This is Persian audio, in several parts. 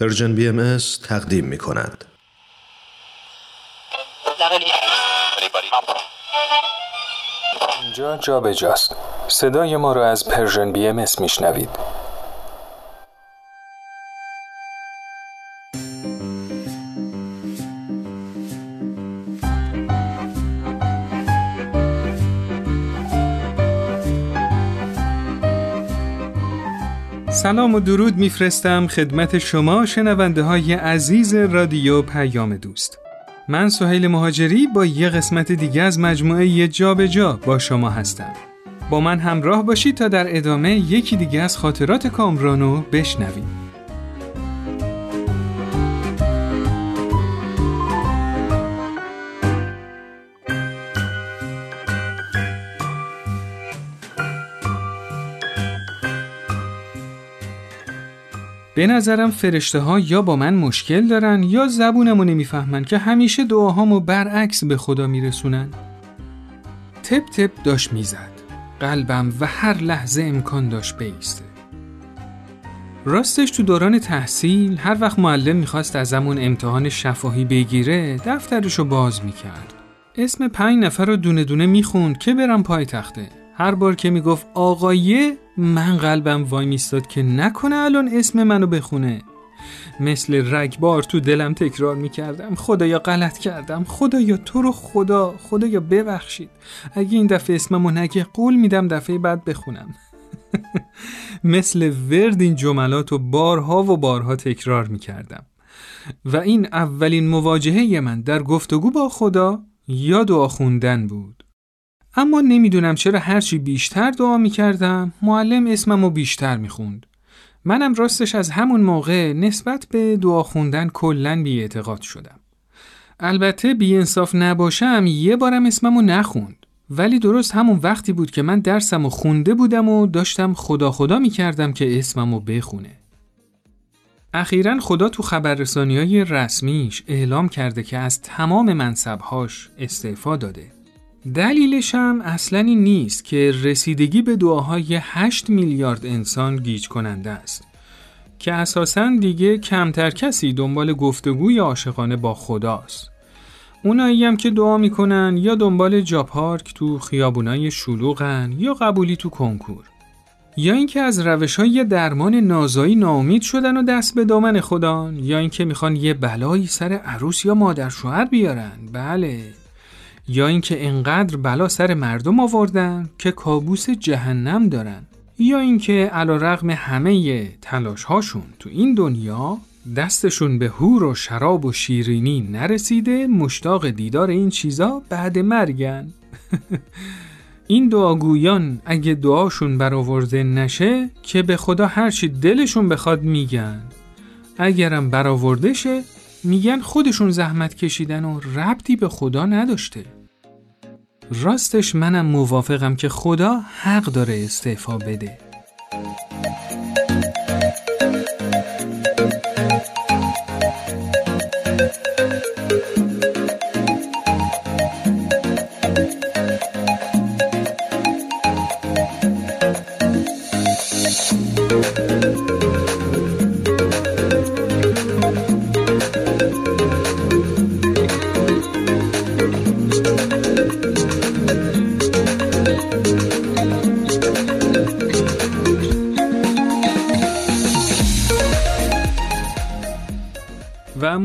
Persian BM تقدیم می کند. اینجا جا به جاست. صدای ما را از Persian BM میشنوید. سلام و درود میفرستم خدمت شما شنونده های عزیز رادیو پیام دوست. من سهیل مهاجری با یه قسمت دیگه از مجموعه یه جا به جا با شما هستم. با من همراه باشید تا در ادامه یکی دیگه از خاطرات کامرانو بشنویم. به نظرم فرشته ها یا با من مشکل دارن یا زبونمو نمی‌فهمن که همیشه دعاهامو برعکس به خدا میرسونن. تپ تپ داشت می‌زد. قلبم و هر لحظه امکان داشت بیسته. راستش تو دوران تحصیل هر وقت معلم می‌خواست ازمون امتحان شفاهی بگیره دفترشو باز می‌کرد. اسم پنج نفر رو دونه دونه می‌خوند که برم پای تخته. هر بار که می‌گفت آقایه من قلبم وای میستاد که نکنه الان اسم منو بخونه. مثل رگبار تو دلم تکرار می‌کردم خدایا غلط کردم خدایا تو رو خدا خدایا ببخشید. اگه این دفعه اسممو نگه قول میدم دفعه بعد بخونم. مثل ورد این جملات و بارها و بارها تکرار می‌کردم. و این اولین مواجهه من در گفتگو با خدا یا دعا خوندن بود. اما نمی‌دونم چرا هرچی بیشتر دعا می‌کردم معلم اسمم رو بیشتر می‌خوند. منم راستش از همون موقع نسبت به دعا خوندن کلن بی اعتقاد شدم. البته بی انصاف نباشم یه بارم اسممو نخوند. ولی درست همون وقتی بود که من درسمو خونده بودم و داشتم خدا خدا می‌کردم که اسممو بخونه. اخیرا خدا تو خبررسانی های رسمیش اعلام کرده که از تمام منصبهاش استعفا داده. دلیلش هم اصلا این نیست که رسیدگی به دعاهای 8 میلیارد انسان گیج کننده است که اساسا دیگه کمتر کسی دنبال گفتگوی عاشقانه با خداست. اونایی هم که دعا می‌کنن یا دنبال جاپارک تو خیابونای شلوغن یا قبولی تو کنکور. یا اینکه از روش های درمان نازایی ناامید شدن و دست به دامن خدان یا اینکه می‌خوان یه بلایی سر عروس یا مادر شوهر بیارن. بله. یا اینکه انقدر بلا سر مردم آوردن که کابوس جهنم دارن یا اینکه علا رغم همه تلاش هاشون تو این دنیا دستشون به هور و شراب و شیرینی نرسیده مشتاق دیدار این چیزا بعد مرگن. این دعاگویان اگه دعاشون برآورده نشه که به خدا هرچی دلشون بخواد میگن. اگرم برآورده شه میگن خودشون زحمت کشیدن و ربطی به خدا نداشته. راستش منم موافقم که خدا حق داره استعفا بده.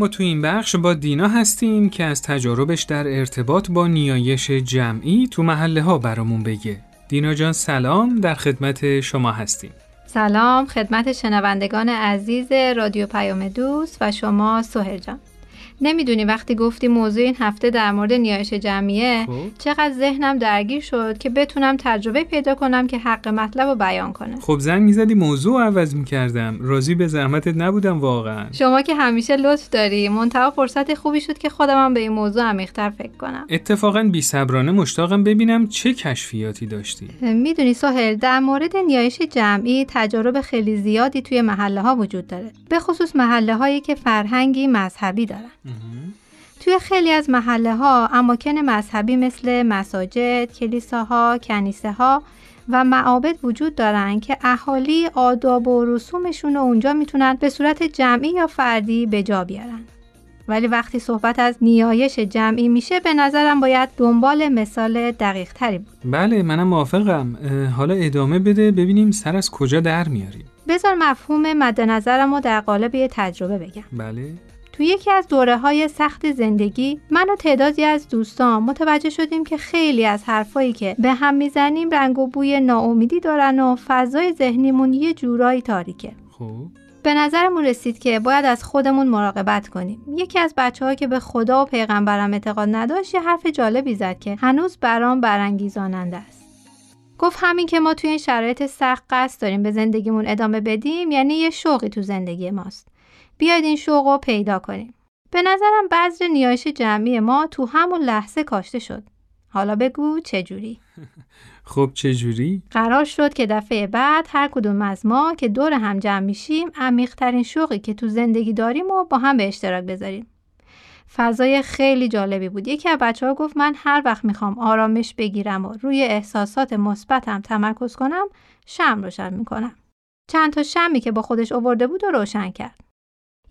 تو این بخش با دینا هستیم که از تجاربش در ارتباط با نیایش جمعی تو محله ها برامون بگه. دینا جان سلام در خدمت شما هستیم. سلام خدمت شنوندگان عزیز رادیو پیام دوست و شما سهر جان. نمی‌دونی وقتی گفتی موضوع این هفته در مورد نیایش جمعیه خب. چقدر ذهنم درگیر شد که بتونم تجربه پیدا کنم که حق مطلب رو بیان کنه. خب زنگ می‌زدی موضوع عوض می‌کردم. راضی به زحمتت نبودم واقعا. شما که همیشه لطف داری منتها فرصت خوبی شد که خودمم به این موضوع عمیق‌تر فکر کنم. اتفاقا بی صبرانه مشتاقم ببینم چه کشفیاتی داشتی. می‌دونی سهل در مورد نیایش جمعی تجارب خیلی زیادی توی محله ها وجود داره. به خصوص محله هایی که فرهنگی مذهبی دارن. توی خیلی از محله ها اماکن مذهبی مثل مساجد، کلیساها، کنیسه ها و معابد وجود دارن که اهالی آداب و رسومشون رو اونجا می‌تونن به صورت جمعی یا فردی به جا بیارن. ولی وقتی صحبت از نیایش جمعی میشه به نظرم باید دنبال مثال دقیق تری بود. بله منم موافقم. حالا ادامه بده ببینیم سر از کجا در میاریم. بذار مفهوم مد نظرم رو در قالب یه تجربه بگم. بله. تو یکی از دوره های سخت زندگی من و تعدادی از دوستان متوجه شدیم که خیلی از حرفایی که به هم می‌زنیم رنگ و بوی ناامیدی دارن و فضای ذهنیمون یه جورایی تاریکه. خوب. به نظرمون رسید که باید از خودمون مراقبت کنیم. یکی از بچه که به خدا و پیغمبرم اعتقاد نداشت یه حرف جالبی زد که هنوز برام برانگیزاننده است. گفت همین که ما توی این شرایط سخت قصد داریم به زندگیمون ادامه بدیم یعنی یه شوقی تو زندگی ماست. بیاید این شوق رو پیدا کنیم. به نظرم بذر نیایش جمعی ما تو همون لحظه کاشته شد. حالا بگو چجوری؟ خب چجوری؟ قرار شد که دفعه بعد هر کدوم از ما که دور هم جمع میشیم عمیقترین شوقی که تو زندگی داریم و با هم به اشتراک بذاریم. فضای خیلی جالبی بود. یکی از بچه ها گفت من هر وقت می‌خوام آرامش بگیرم و روی احساسات مثبتم تمرکز کنم شم روشن می‌کنم. چند تا شمی که با خودش آورده بود و روشن کرد.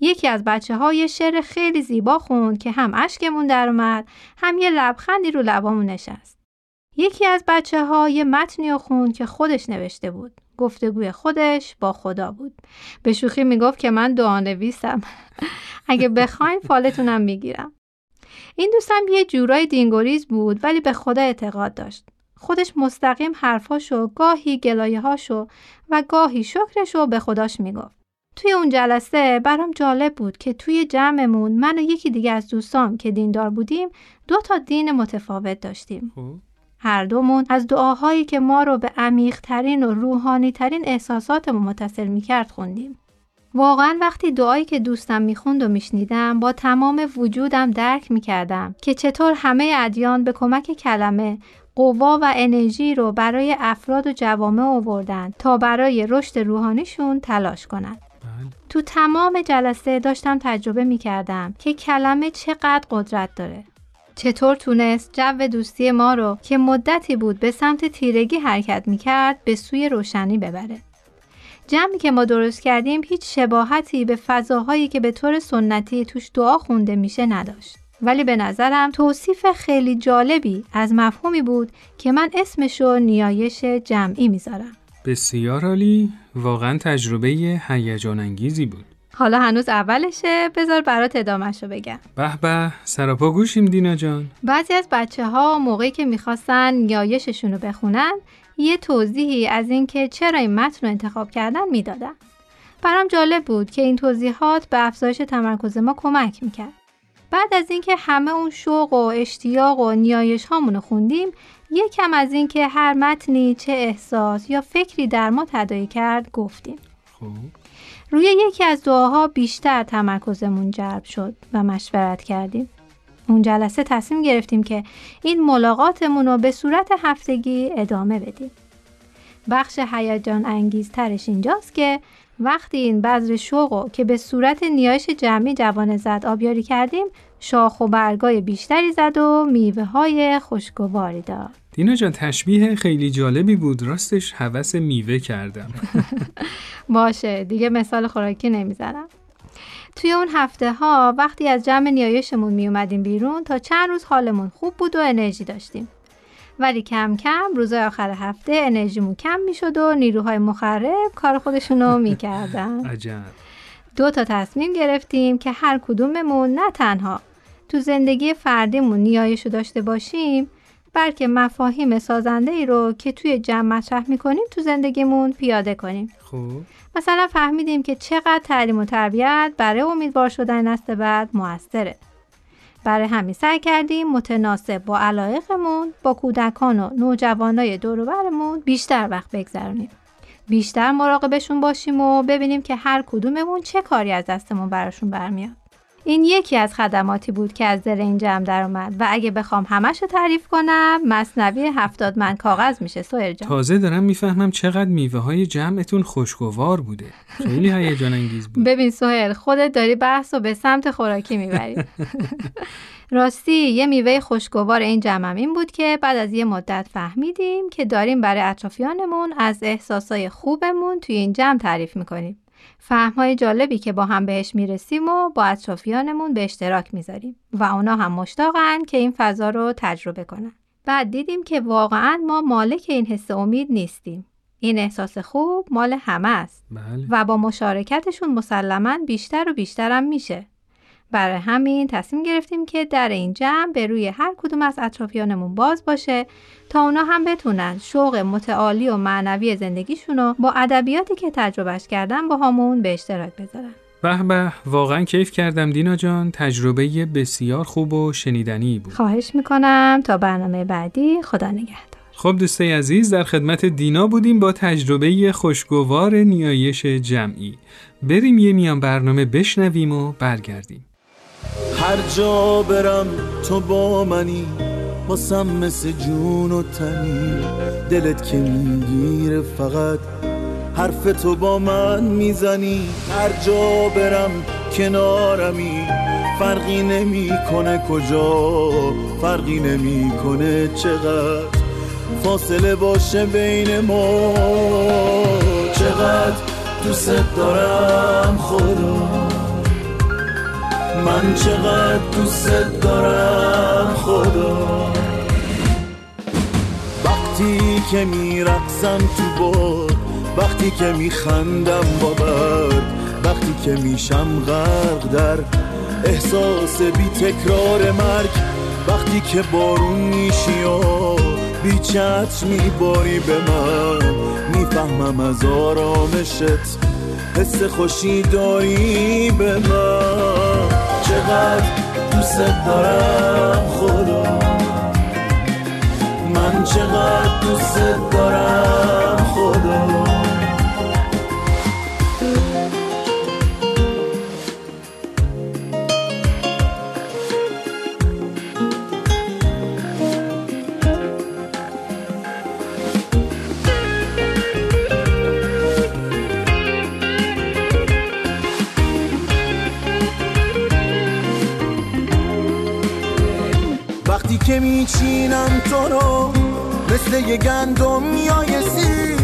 یکی از بچه های شعر خیلی زیبا خوند که هم اشکمون در اومد هم یه لبخندی رو لبامون نشست. یکی از بچه ها یه متنی خوند که خودش نوشته بود. گفتگوی خودش با خدا بود. به شوخی می‌گفت که من دعا نویسم. اگه بخواین فالتونم می‌گیرم. این دوستم یه جورای دینگوریز بود ولی به خدا اعتقاد داشت. خودش مستقیم حرفاشو گاهی گلایه هاشو و گاهی شکرشو به خداش می‌گفت. توی اون جلسه برام جالب بود که توی جمعمون من و یکی دیگه از دوستام که دیندار بودیم دو تا دین متفاوت داشتیم. خوب. هر دومون از دعاهایی که ما رو به عمیقترین و روحانی ترین احساساتمون متصل می‌کرد خوندیم. واقعا وقتی دعایی که دوستم می‌خوند و میشنیدم با تمام وجودم درک می‌کردم که چطور همه ادیان به کمک کلمه قوا و انرژی رو برای افراد و جوامع آوردن تا برای رشد روحانیشون تلاش کنند. تو تمام جلسه داشتم تجربه می کردم که کلمه چقدر قدرت داره. چطور تونست جو دوستی ما رو که مدتی بود به سمت تیرگی حرکت می کرد به سوی روشنی ببره. جمعی که ما درست کردیم هیچ شباهتی به فضاهایی که به طور سنتی توش دعا خونده میشه نداشت. ولی به نظرم توصیف خیلی جالبی از مفهومی بود که من اسمشو نیایش جمعی می‌ذارم. بسیار عالی. واقعا تجربه هیجان انگیزی بود. حالا هنوز اولشه. بذار برات ادامهش رو بگم. به به سراپا گوشیم دینا جان. بعضی از بچه ها موقعی که می‌خواستن نیایششون رو بخونن یه توضیحی از اینکه چرا این متن رو انتخاب کردن می‌دادن. برام جالب بود که این توضیحات به افزایش تمرکز ما کمک می‌کرد. بعد از اینکه همه اون شوق و اشتیاق و نیایش هامون رو خوندیم یکم از اینکه هر متنی چه احساس یا فکری در ما تدایی کرد گفتیم. خوب. روی یکی از دعاها بیشتر تمرکزمون جلب شد و مشورت کردیم. اون جلسه تصمیم گرفتیم که این ملاقاتمون رو به صورت هفتگی ادامه بدیم. بخش هیجان انگیزترش اینجاست که وقتی این بذر شوقو که به صورت نیایش جمعی جوانه زد آبیاری کردیم شاخ و برگای بیشتری زد و میوه های خوشگواری داد. دینا جان تشبیه خیلی جالبی بود. راستش حوس میوه کردم. باشه دیگه مثال خوراکی نمی‌زنم. توی اون هفته ها وقتی از جمع نیایشمون می اومدیم بیرون تا چند روز حالمون خوب بود و انرژی داشتیم. ولی کم کم روزای آخر هفته انرژیمون کم می‌شد و نیروهای مخرب کار خودشونو می‌کردن. عجب. دو تا تصمیم گرفتیم که هر کدوممون نه تنها تو زندگی فردیمون نیایشو داشته باشیم بلکه مفاهیم سازنده ای رو که توی جمع مطرح می‌کنیم تو زندگیمون پیاده کنیم. خوب مثلا فهمیدیم که چقدر تعلیم و تربیت برای امیدوار شدن نسل بعد موثره. برای همین سعی کردیم متناسب با علایقمون با کودکان و نوجوانای دوروبرمون بیشتر وقت بگذرونیم. بیشتر مراقبشون باشیم و ببینیم که هر کدوممون چه کاری از دستمون براشون برمیاد. این یکی از خدماتی بود که از دل این جمع درآمد و اگه بخوام همش رو تعریف کنم مصنوی هفتاد من کاغذ میشه سوهر جان. تازه دارم می‌فهمم چقدر میوه های جمعتون خوشگوار بوده. خیلی هیجان انگیز بود. ببین سوهر خودت داری بحث رو به سمت خوراکی می‌بری. راستی یه میوه خوشگوار این جمعم این بود که بعد از یه مدت فهمیدیم که داریم برای اطرافیانمون از احساسای خوبمون توی این جمع تعریف می‌کنیم. فهمهای جالبی که با هم بهش می‌رسیم و با اطرافیانمون به اشتراک می‌ذاریم و اونا هم مشتاقن که این فضا رو تجربه کنن. بعد دیدیم که واقعا ما مالک این حس امید نیستیم. این احساس خوب مال همه است بله و با مشارکتشون مسلما بیشتر و بیشترم میشه. برای همین تصمیم گرفتیم که در این جمع به روی هر کدوم از اطرافیانمون باز باشه تا اونا هم بتونن شوق متعالی و معنوی زندگیشونو با ادبیاتی که تجربهش کردن با همون به اشتراک بذارن. به به واقعا کیف کردم دینا جان تجربه بسیار خوب و شنیدنی بود خواهش می‌کنم تا برنامه بعدی خدا نگهدار. خب دوستای عزیز در خدمت دینا بودیم با تجربه خوشگوار نیایش جمعی بریم یه میان برنامه بشنویم و برگردیم هر جا برم تو با منی واسم مثل جون و تنی. دلت که می‌گیره فقط حرف تو با من می‌زنی. هر جا برم کنارمی فرقی نمی‌کنه کجا فرقی نمی‌کنه چقدر. فاصله باشه بین ما چقدر دوست دارم خدا. من چقدر دوست دارم خدا. وقتی که میرقصم تو باد وقتی که میخندم با برد وقتی که میشم غرق در احساس بی تکرار مرگ وقتی که بارون میشی و بی چتر میباری به من می‌فهمم از آرامشت حس خوشی داری به من. چقدر دوست دارم خدا. من چقدر دوست دارم خدا. مثل یه گندم میایسی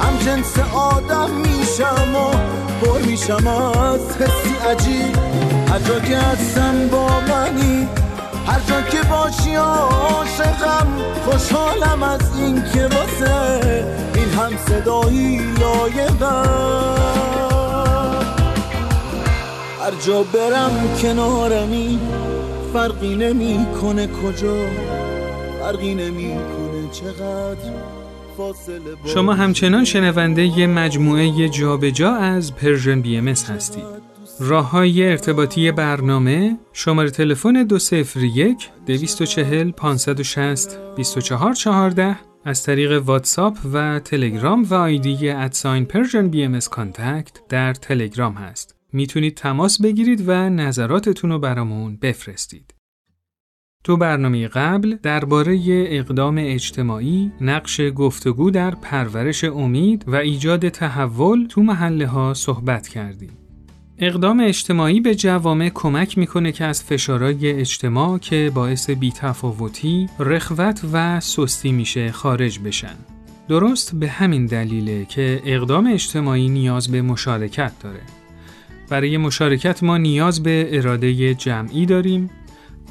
هم جنس آدم میشم و پر میشم از حسی عجیب. هر جا که هستم با منی هر جا که باشی عاشقم خوشحالم از این که واسه این هم صدایی لایقم هر جا برم کنارمی فرقی نمی‌کنه کجا فرقی نمی‌کنه. شما همچنان شنونده ی مجموعه جابجا از Persian BM هستید. راه های ارتباطی برنامه شماره تلفن 201 240 560 2414 از طریق واتساپ و تلگرام و ID at sign Persian BM contact در تلگرام هست. می‌تونید تماس بگیرید و نظراتتون رو برامون بفرستید. تو برنامه قبل درباره اقدام اجتماعی، نقش گفتگو در پرورش امید و ایجاد تحول تو محله ها صحبت کردیم. اقدام اجتماعی به جوامع کمک می‌کنه که از فشارهای اجتماع که باعث بیتفاوتی، رخوت و سستی میشه خارج بشن. درست به همین دلیله که اقدام اجتماعی نیاز به مشارکت داره. برای مشارکت ما نیاز به اراده جمعی داریم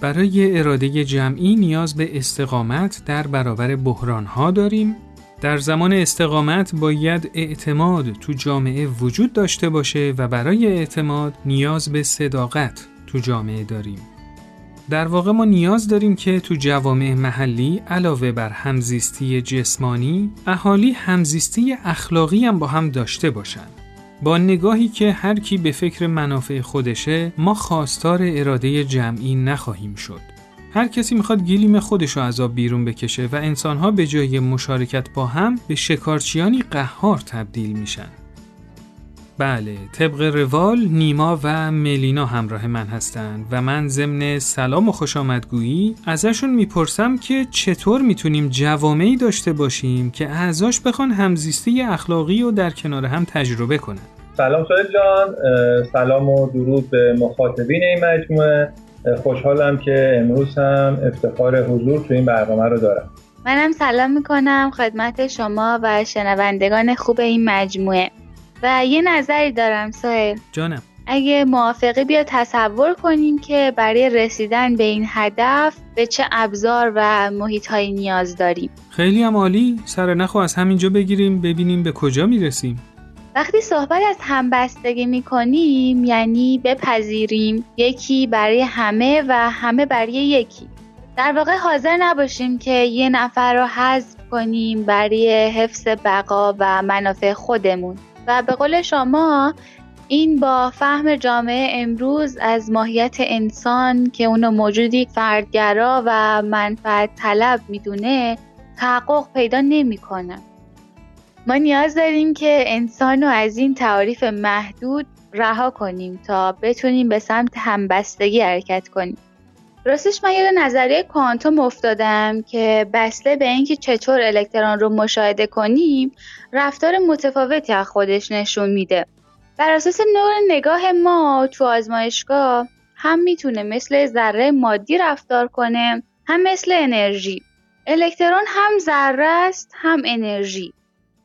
برای اراده جمعی نیاز به استقامت در برابر بحرانها داریم. در زمان استقامت باید اعتماد تو جامعه وجود داشته باشه و برای اعتماد نیاز به صداقت تو جامعه داریم. در واقع ما نیاز داریم که تو جوامع محلی علاوه بر همزیستی جسمانی اهالی همزیستی اخلاقی هم با هم داشته باشند با نگاهی که هر کی به فکر منافع خودشه ما خواستار اراده جمعی نخواهیم شد. هر کسی می‌خواد گلیم خودشو از آب بیرون بکشه و انسانها به جای مشارکت با هم به شکارچیانی قهار تبدیل میشن. بله طبق روال نیما و ملینا همراه من هستند و من ضمن سلام و خوش آمدگویی ازشون می‌پرسم که چطور می‌تونیم جوامعی داشته باشیم که اعضاش بخوان همزیستی اخلاقی و در کنار هم تجربه کنن. سلام سوید جان سلام و درود به مخاطبین این مجموعه. خوشحالم که امروز هم افتخار حضور تو این برنامه رو دارم. منم سلام می‌کنم خدمت شما و شنوندگان خوب این مجموعه. و یه نظری دارم سایل جانم. اگه موافقه بیا تصور کنیم که برای رسیدن به این هدف به چه ابزار و محیط های نیاز داریم. خیلی هم عالی. سر نخو از همینجا بگیریم ببینیم به کجا می‌رسیم. وقتی صحبت از همبستگی می کنیم یعنی بپذیریم یکی برای همه و همه برای یکی. در واقع حاضر نباشیم که یه نفر رو حذف کنیم برای حفظ بقا و منافع خودمون. و به قول شما این با فهم جامعه امروز از ماهیت انسان که اونو موجودی فردگرا و منفعت طلب می‌دونه تحقق پیدا نمی‌کنه. ما نیاز داریم که انسان رو از این تعاریف محدود رها کنیم تا بتونیم به سمت همبستگی حرکت کنیم. راستش من یاد نظریه کوانتوم افتادم که بسته به اینکه چطور الکترون رو مشاهده کنیم رفتار متفاوتی از خودش نشون میده. بر اساس نوع نگاه ما تو آزمایشگاه هم می‌تونه مثل ذره مادی رفتار کنه هم مثل انرژی. الکترون هم ذره است هم انرژی.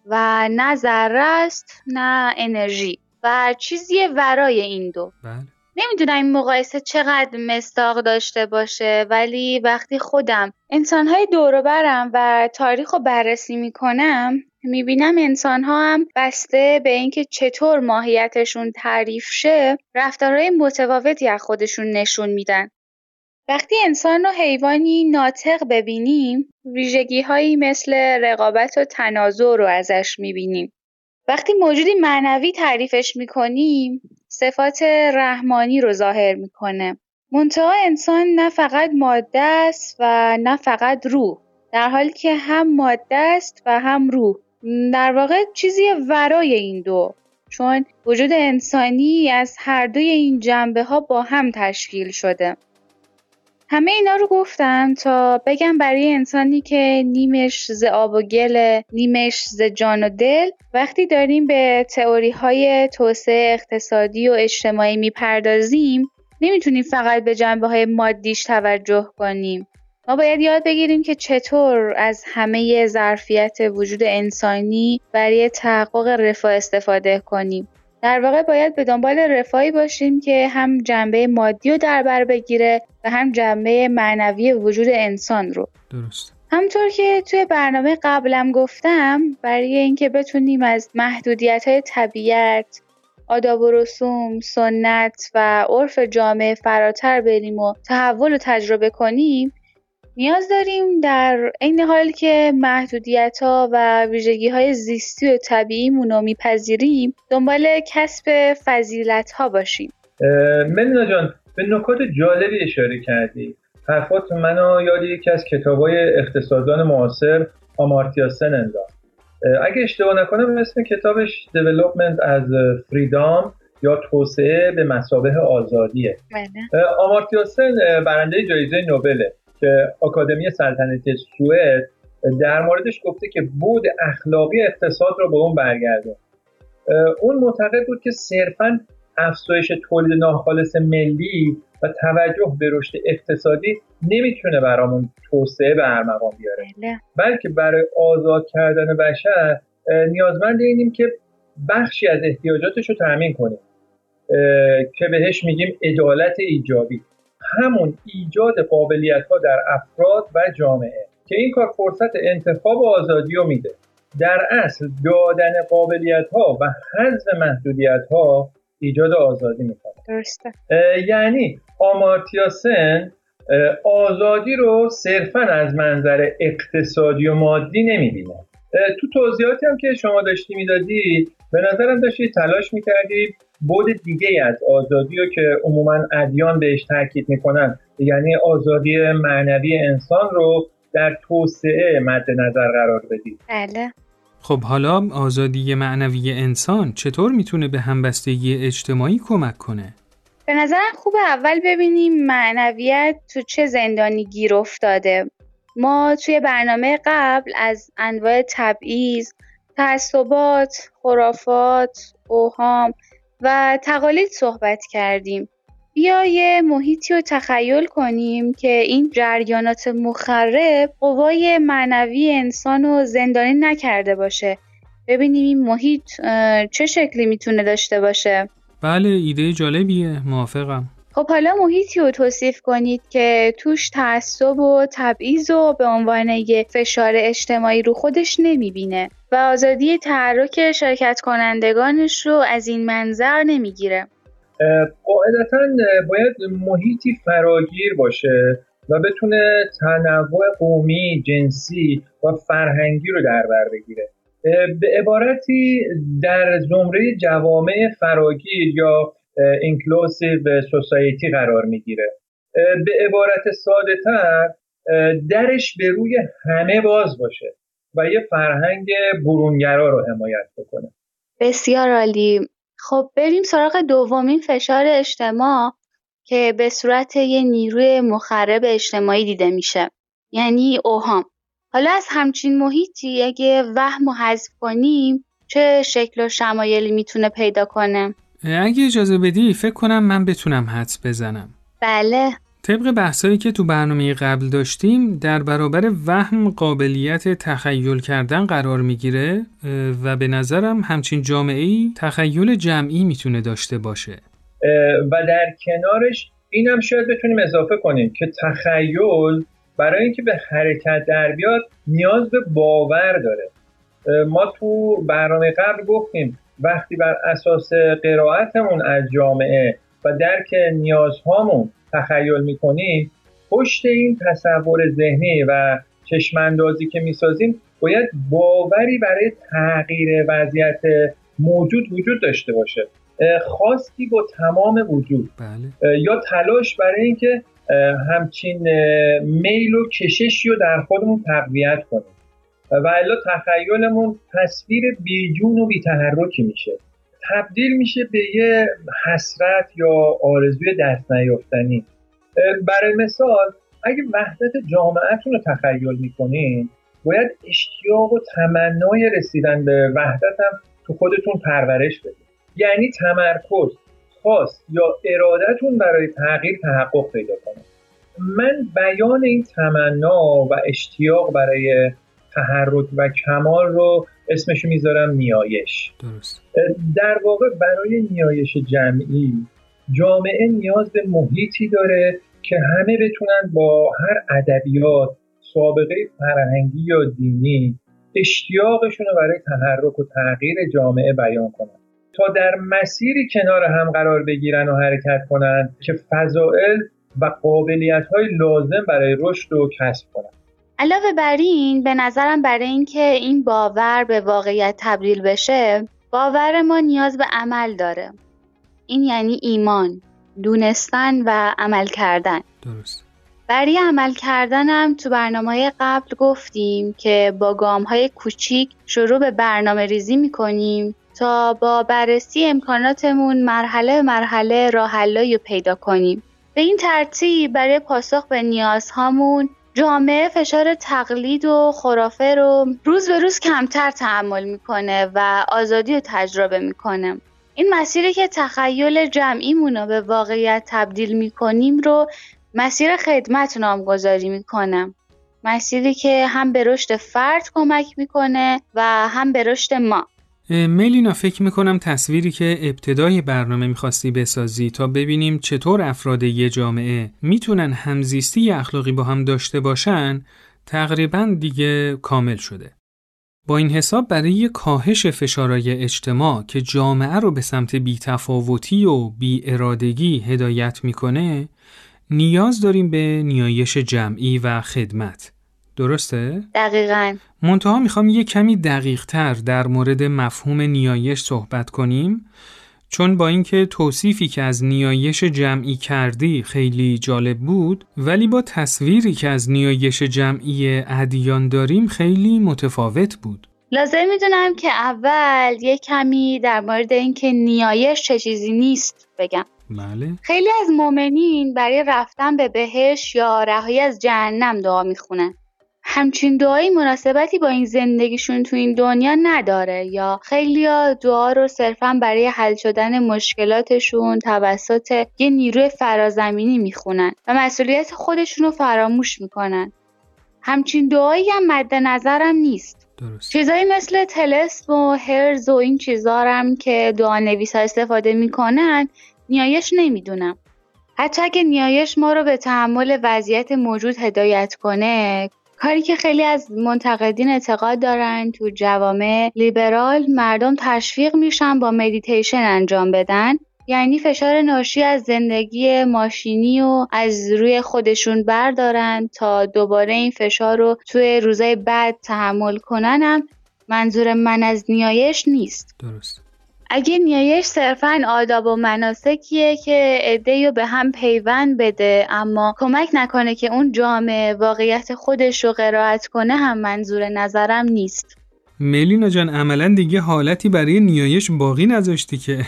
و نه ذره است نه انرژی. و چیزی ورای این دو. بله. نمی‌دونم این مقایسه چقدر مستاق داشته باشه ولی وقتی خودم انسانهای دوروبرم و تاریخ رو بررسی می‌کنم می‌بینم انسان ها هم بسته به اینکه چطور ماهیتشون تعریف شه رفتارهای متفاوتی از خودشون نشون میدن. وقتی انسان رو حیوانی ناطق ببینیم ویژگی هایی مثل رقابت و تنازع رو ازش می‌بینیم. وقتی موجودی معنوی تعریفش می‌کنیم صفات رحمانی رو ظاهر می‌کنه. منتها انسان نه فقط ماده است و نه فقط روح در حالی که هم ماده است و هم روح در واقع چیزی ورای این دو چون وجود انسانی از هر دوی این جنبه ها با هم تشکیل شده همه اینا رو گفتم تا بگم برای انسانی که نیمش ز آب و گل نیمش ز جان و دل وقتی داریم به تئوری های توسعه اقتصادی و اجتماعی می‌پردازیم نمی‌تونیم فقط به جنبه های مادیش توجه کنیم ما باید یاد بگیریم که چطور از همه ظرفیت وجود انسانی برای تحقق رفاه استفاده کنیم. در واقع باید به دنبال رفاهی باشیم که هم جنبه مادی رو در بر بگیره و هم جنبه معنوی وجود انسان رو. درست. همطور که توی برنامه قبلم گفتم برای اینکه بتونیم از محدودیت های طبیعت آداب و رسوم، سنت و عرف جامعه فراتر بریم و تحول رو تجربه کنیم نیاز داریم در عین حال که محدودیت ها و ویژگی های زیستی و طبیعی رو میپذیریم دنبال کسب فضیلت ها باشیم ملینا جان به نکات جالبی اشاره کردی. حرفات منو یاد یکی از کتاب های اقتصاددان معاصر آمارتیا سن انداخت اگه اشتباه نکنم اسم کتابش Development از فریدام یا توسعه به مسابه آزادیه. بله. آمارتیا سن برنده جایزه نوبله. که آکادمی سلطنتی سوئد در موردش گفته که بود اخلاقی اقتصاد رو به اون برگرده اون معتقد بود که صرفا افزایش تولید ناخالص ملی و توجه به رشد اقتصادی نمی‌تونه برامون توسعه به ارمغان بیاره. بله. بلکه برای آزاد کردن بشر نیازمند اینیم که بخشی از احتیاجاتش رو تأمین کنیم. که بهش میگیم عدالت ایجابی. همون ایجاد قابلیت ها در افراد و جامعه که این کار فرصت انتخاب و آزادی رو میده. در اصل دادن قابلیت ها و حذف محدودیت ها ایجاد آزادی می‌کنه. درسته. یعنی آمارتیاسن آزادی رو صرفا از منظر اقتصادی و مادی نمی‌بینه. تو توضیحاتی هم که شما داشتی می‌دادی به نظرم داشتی تلاش می‌کردی بود دیگه از آزادی رو که عموما ادیان بهش تاکید می‌کنن. یعنی آزادی معنوی انسان رو در توسعه مد نظر قرار بدید. بله. خب حالا آزادی معنوی انسان چطور می‌تونه به همبستگی اجتماعی کمک کنه؟ به نظرم خوبه اول ببینیم معنویت تو چه زندانی گیر افتاده. ما توی برنامه قبل از انواع تبعیض، تعصبات، خرافات، اوهام و تقالید صحبت کردیم. بیا یه محیطی رو تخیل کنیم که این جریانات مخرب قوای معنوی انسان رو زندانی نکرده باشه. ببینیم این محیط چه شکلی می‌تونه داشته باشه. بله ایده جالبیه موافقم. خب حالا محیطی رو توصیف کنید که توش تعصب و تبعیض و به عنوان یه فشار اجتماعی رو خودش نمی‌بینه و آزادی تحرک شرکت کنندگانش رو از این منظر نمی‌گیره. قاعدتا باید محیطی فراگیر باشه و بتونه تنوع قومی، جنسی و فرهنگی رو در بر بگیره. به عبارتی در زمره جوامع فراگیر یا اینکلوسیو سوسایتی قرار می‌گیره. به عبارت ساده تر درش به روی همه باز باشه. و یه فرهنگ برونگرا رو حمایت بکنه. بسیار عالی. خب بریم سراغ دومین فشار اجتماع که به صورت یه نیروی مخرب اجتماعی دیده میشه. یعنی اوهام. حالا از همچین محیطی اگه وهم و حذف کنیم چه شکل و شمایلی می‌تونه پیدا کنه؟ اگه اجازه بدی فکر کنم من بتونم حدس بزنم. بله. طبق بحثایی که تو برنامه قبل داشتیم در برابر وهم قابلیت تخیل کردن قرار می‌گیره و به نظرم همچین جامعه ای تخیل جمعی می‌تونه داشته باشه. و در کنارش اینم شاید بتونیم اضافه کنیم که تخیل برای اینکه به حرکت در بیاد نیاز به باور داره. ما تو برنامه قبل گفتیم وقتی بر اساس قرائتمون از جامعه و درک نیازهامون تخیل می‌کنیم پشت این تصور ذهنی و چشماندازی که می‌سازیم باید باوری برای تغییر وضعیت موجود وجود داشته باشه. خواستی با تمام وجود. بله. یا تلاش برای اینکه همچین میل و کششی رو در خودمون تقویت کنیم. و الا تخیلمون تصویر بیجون و بیتحرکی میشه. تبدیل میشه به یه حسرت یا آرزوی دست نیافتنی. برای مثال اگه وحدت جامعهتون رو تخیل می‌کنین باید اشتیاق و تمنای رسیدن به وحدت هم تو خودتون پرورش بدید یعنی تمرکز خواست یا ارادتون برای تغییر تحقق پیدا کنه. من بیان این تمنا و اشتیاق برای تحرک و کمال رو اسمش می‌ذارم نیایش. درست. در واقع برای نیایش جمعی جامعه نیاز به محیطی داره که همه بتونن با هر ادبیات سابقه فرهنگی یا دینی اشتیاقشون رو برای تحرک و تغییر جامعه بیان کنن. تا در مسیری کنار هم قرار بگیرن و حرکت کنن که فضائل و قابلیت های لازم برای رشد و کسب کنن. علاوه بر این به نظرم برای اینکه این باور به واقعیت تبدیل بشه باور ما نیاز به عمل داره. این یعنی ایمان دونستن و عمل کردن. درست. برای عمل کردنم تو برنامه قبل گفتیم که با گام های کوچیک شروع به برنامه ریزی می‌کنیم تا با بررسی امکاناتمون مرحله مرحله راه رو پیدا کنیم. به این ترتیب برای پاسخ به نیازهامون جامعه فشار تقلید و خرافه رو روز به روز کمتر تحمل می‌کنه و آزادی رو تجربه می‌کنه. این مسیری که تخیل جمعیمون رو به واقعیت تبدیل می‌کنیم رو مسیر خدمت نامگذاری می‌کنم مسیری که هم به رشد فرد کمک می‌کنه و هم به رشد ما. ملینا فکر می‌کنم تصویری که ابتدای برنامه می‌خواستی بسازی تا ببینیم چطور افراد یه جامعه می‌تونن همزیستی اخلاقی با هم داشته باشن تقریبا دیگه کامل شده. با این حساب برای کاهش فشارهای اجتماع که جامعه رو به سمت بیتفاوتی و ارادگی هدایت می‌کنه نیاز داریم به نیایش جمعی و خدمت. درسته؟ دقیقا منتها می‌خوام یه کمی دقیق تر در مورد مفهوم نیایش صحبت کنیم چون با اینکه توصیفی که از نیایش جمعی کردی خیلی جالب بود ولی با تصویری که از نیایش جمعی ادیان داریم خیلی متفاوت بود. لازم می‌دونم که اول یه کمی در مورد اینکه نیایش چه چیزی نیست بگم. بله. خیلی از مؤمنین برای رفتن به بهش یا رهایی از جهنم دعا می‌خونن. همچین دعایی مناسبتی با این زندگیشون تو این دنیا نداره یا خیلی دعا رو صرفا برای حل شدن مشکلاتشون توسط یه نیروی فرازمینی می‌خونن و مسئولیت خودشون رو فراموش می‌کنن. همچین دعایی هم مد نظرم نیست. درست. چیزایی مثل طلسم و حرز و این چیزا هم که دعا نویس ها استفاده می‌کنن نیایش نمی‌دونم. حتی اگه نیایش ما رو به تحمل وضعیت موجود هدایت کنه کاری که خیلی از منتقدین اعتقاد دارن تو جوامع لیبرال مردم تشویق میشن با مدیتیشن انجام بدن. یعنی فشار ناشی از زندگی ماشینی و از روی خودشون بردارن تا دوباره این فشار رو توی روزای بعد تحمل کنن. منظور من از نیایش نیست. درست. اگه نیایش صرفا آداب و مناسکیه که عده رو به هم پیوند بده اما کمک نکنه که اون جامعه واقعیت خودش رو قرائت کنه هم منظور نظرم نیست. ملینا جان عملا دیگه حالتی برای نیایش باقی نذاشتی که؟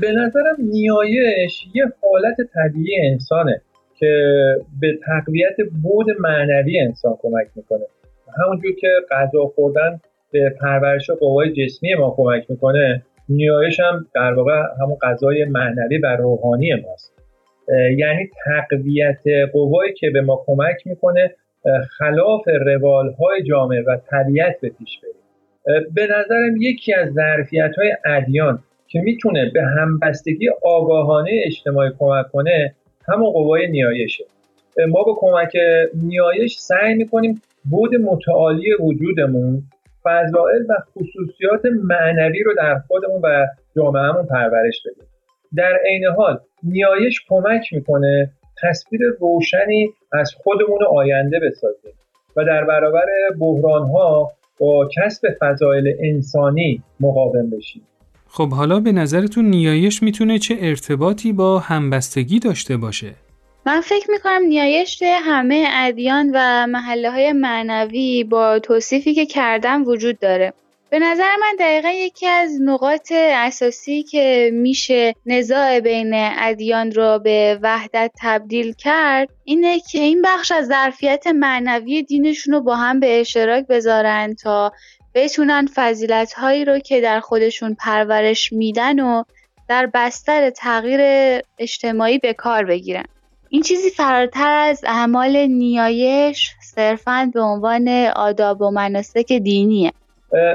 به نظرم نیایش یه حالت طبیعی انسانه که به تقویت بود معنوی انسان کمک می‌کنه. همونجور که غذا خوردن به پرورش قوای جسمی ما کمک می‌کنه نیایش هم در واقع همون غذای معنوی و روحانی ماست. یعنی تقویت قوایی که به ما کمک می‌کنه خلاف روال های جامعه و طبیعت به پیش بریم. به نظرم یکی از ظرفیت های ادیان که می‌تونه به همبستگی آگاهانه اجتماعی کمک کنه همون قوای نیایشه. ما با کمک نیایش سعی می‌کنیم بود متعالی وجودمون فضائل و خصوصیات معنوی رو در خودمون و جامعهمون پرورش بدیم در عین حال نیایش کمک می‌کنه تصویر روشنی از خودمون آینده بسازیم و در برابر بحران ها با کسب فضایل انسانی مقاوم بشیم خب حالا به نظرتون نیایش می‌تونه چه ارتباطی با همبستگی داشته باشه؟ من فکر می‌کنم نیایش همه ادیان و محله های معنوی با توصیفی که کردم وجود داره. به نظر من دقیقا یکی از نقاط اساسی که میشه نزاع بین ادیان را به وحدت تبدیل کرد اینه که این بخش از ظرفیت معنوی دینشون رو با هم به اشتراک بذارن تا بتونن فضیلت هایی رو که در خودشون پرورش میدن و در بستر تغییر اجتماعی به کار بگیرن. این چیزی فراتر از اعمال نیایش صرفا به عنوان آداب و مناسک دینیه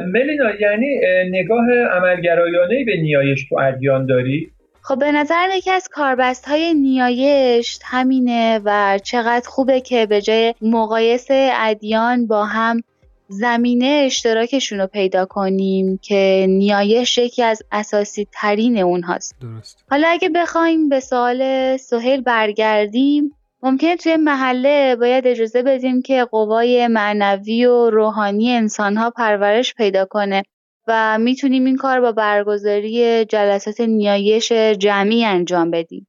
ملینا یعنی نگاه عملگرایانه به نیایش تو ادیان داری؟ خب به نظر یکی از کاربست های نیایش همینه و چقدر خوبه که به جای مقایسه ادیان با هم زمینه اشتراکشون رو پیدا کنیم که نیایش یکی از اساسی ترین اونهاست درست حالا اگه بخوایم به سوال سهیل برگردیم ممکنه توی محله باید اجازه بدیم که قوای معنوی و روحانی انسانها پرورش پیدا کنه و می‌تونیم این کار با برگزاری جلسات نیایش جمعی انجام بدیم.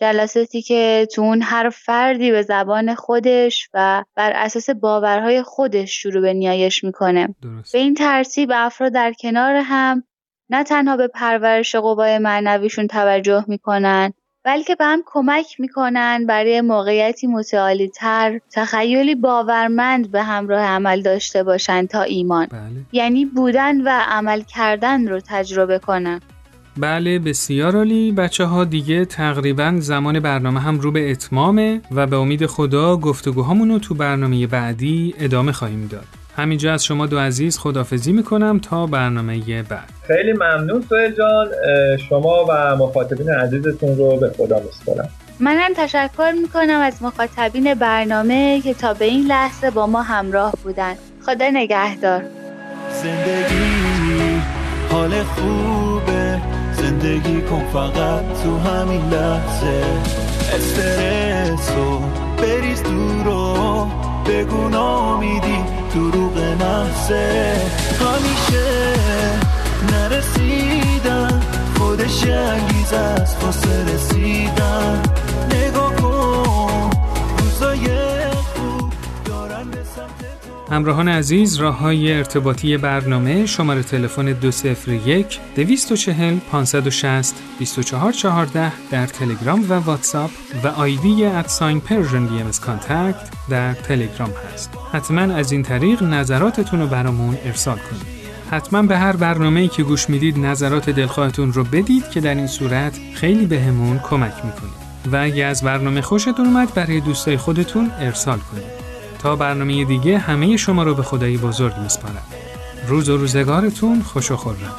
جلساتی که تو اون هر فردی به زبان خودش و بر اساس باورهای خودش شروع به نیایش می‌کنه. درست. به این ترتیب افراد در کنار هم نه تنها به پرورش قوای معنویشون توجه می‌کنن بلکه به هم کمک می‌کنن برای موقعیتی متعالی تر تخیلی باورمند به همراه عمل داشته باشن تا ایمان. بله. یعنی بودن و عمل کردن رو تجربه کنن. بله بسیار عالی. بچه ها دیگه تقریبا زمان برنامه هم رو به اتمامه و به امید خدا گفتگوهامون رو تو برنامه بعدی ادامه خواهیم داد. همینجا از شما دو عزیز خدافزی می‌کنم تا برنامه بعد. خیلی ممنون سوهل جان. شما و مخاطبین عزیزتون رو به خدا میسپارم منم تشکر می‌کنم از مخاطبین برنامه که تا به این لحظه با ما همراه بودن. خدا نگهدار. زندگی حال خوبه. زندگی کن فقط تو همین لحظه. استرسو بریز دورو بگو نامیدی دروغ محضه همیشه نرسیدن خودش انگیز از واسه رسیدن. همراهان عزیز راه های ارتباطی برنامه شماره تلفن 201 240 560 2414 در تلگرام و واتساپ و ID at sign Persian B contact در تلگرام هست. حتما از این طریق نظراتتون رو برامون ارسال کنید. حتما به هر برنامه‌ای که گوش می‌دید نظرات دلخواهتون رو بدید که در این صورت خیلی بهمون کمک می‌کنید. و اگه از برنامه خوشتون اومد برای دوستای خودتون ارسال کنید. تا برنامه دیگه همه شما رو به خدای بزرگ میسپارم. روز و روزگارتون خوش و خرم.